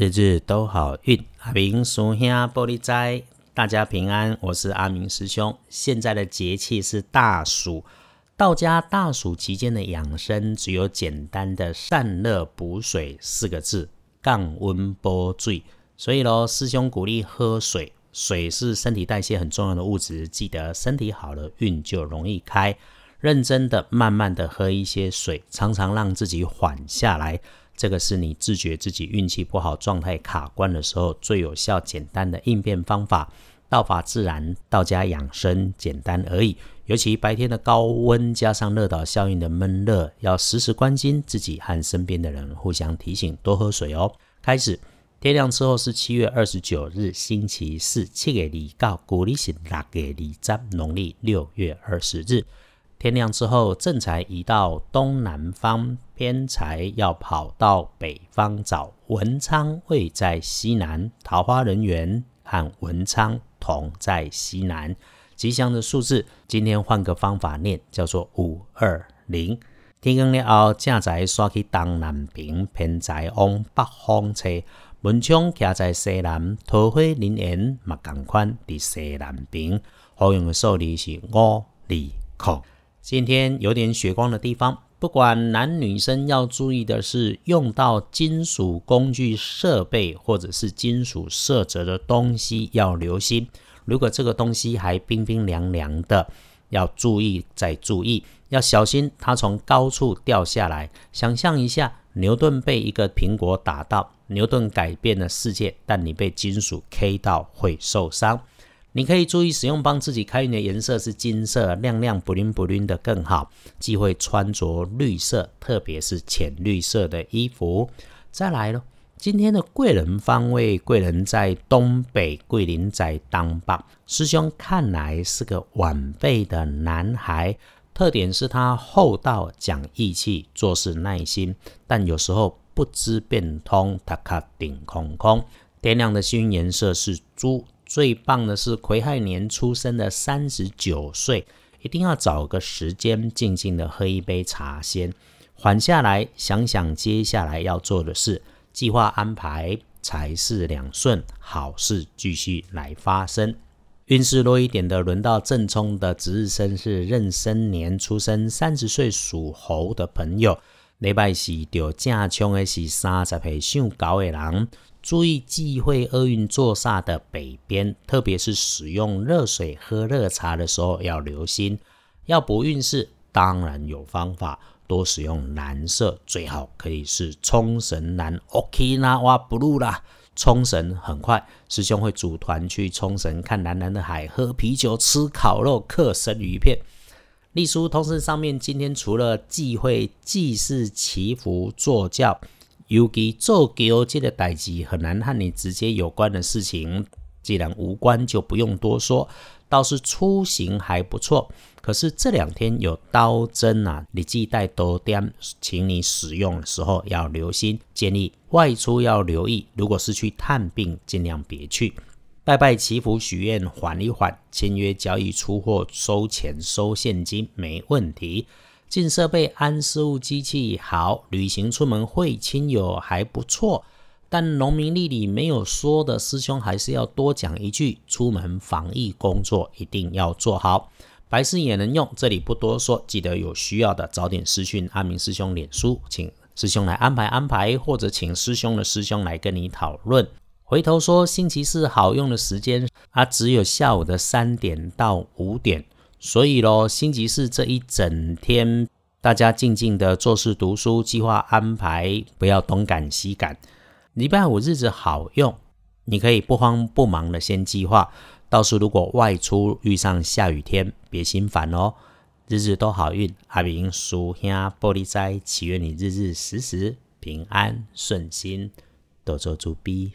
日日都好运，阿明叔兄玻璃斋，大家平安。我是阿明师兄。现在的节气是大暑，道家大暑期间的养生，只有简单的散热补水四个字，降温补水。所以喽，师兄鼓励喝水，水是身体代谢很重要的物质，记得身体好了，运就容易开。认真的、慢慢的喝一些水，常常让自己缓下来。这个是你自觉自己运气不好、状态卡关的时候最有效、简单的应变方法。道法自然，道家养生，简单而已。尤其白天的高温加上热岛效应的闷热，要时时关心自己和身边的人，互相提醒多喝水哦。开始，天亮之后是七月二十九日，星期四，七月二告，古历是六月二十，农历六月二十日。天亮之后，正财移到东南方，偏财要跑到北方找。文昌位在西南，桃花人缘和文昌同在西南。吉祥的数字，今天换个方法念，叫做五二零。天光了后，正财刷去东南边，偏财往北方车。文昌徛在西南，桃花人缘嘛共款伫西南边。好用的数字是五二零。今天有点血光的地方，不管男女生要注意的是，用到金属工具设备或者是金属色泽的东西要留心。如果这个东西还冰冰凉凉的，要注意再注意，要小心它从高处掉下来。想象一下，牛顿被一个苹果打到，牛顿改变了世界，但你被金属 K 到会受伤。你可以注意使用帮自己开运的颜色是金色，亮亮不灵不灵的更好。忌讳穿着绿色，特别是浅绿色的衣服。再来了，今天的贵人方位，贵人在东北，桂林在当北。师兄看来是个晚辈的男孩，特点是他厚道、讲义气、做事耐心，但有时候不知变通，他卡顶空空。天亮的幸运颜色是猪。最棒的是癸亥年出生的三十九岁，一定要找个时间静静的喝一杯茶，先缓下来，想想接下来要做的事，计划安排，财势两顺，好事继续来发生。运势弱一点的，轮到正冲的值日生是壬申年出生三十岁属猴的朋友，礼拜四着正冲的是三十岁上高的人。注意忌讳厄运坐煞的北边，特别是使用热水喝热茶的时候要留心。要补运势，当然有方法，多使用蓝色，最好可以是冲绳蓝 （Okinawa Blue） 啦。冲绳很快，师兄会组团去冲绳看蓝蓝的海，喝啤酒，吃烤肉，嗑生鱼片。隶书通身上面，今天除了忌讳祭祀祈福坐轿。尤其做桥这个代志很难和你直接有关的事情，既然无关就不用多说。倒是出行还不错，可是这两天有刀针啊，你自己带多点，请你使用的时候要留心。建议外出要留意，如果是去探病，尽量别去。拜拜祈福许愿，缓一缓。签约交易出货收钱收现金没问题。进设备安事务机器好，旅行出门会亲友还不错，但农民历里没有说的师兄还是要多讲一句：出门防疫工作一定要做好。白事也能用，这里不多说，记得有需要的早点私讯阿明师兄脸书，请师兄来安排安排，或者请师兄的师兄来跟你讨论。回头说星期四好用的时间啊，只有下午的三点到五点。所以咯，星期四这一整天，大家静静的做事、读书，计划安排，不要东赶西赶。礼拜五日子好用，你可以不慌不忙的先计划。到时如果外出遇上下雨天，别心烦哦。日日都好运，阿明叔兄玻璃斋，祈愿你日日时时平安顺心，多做猪逼。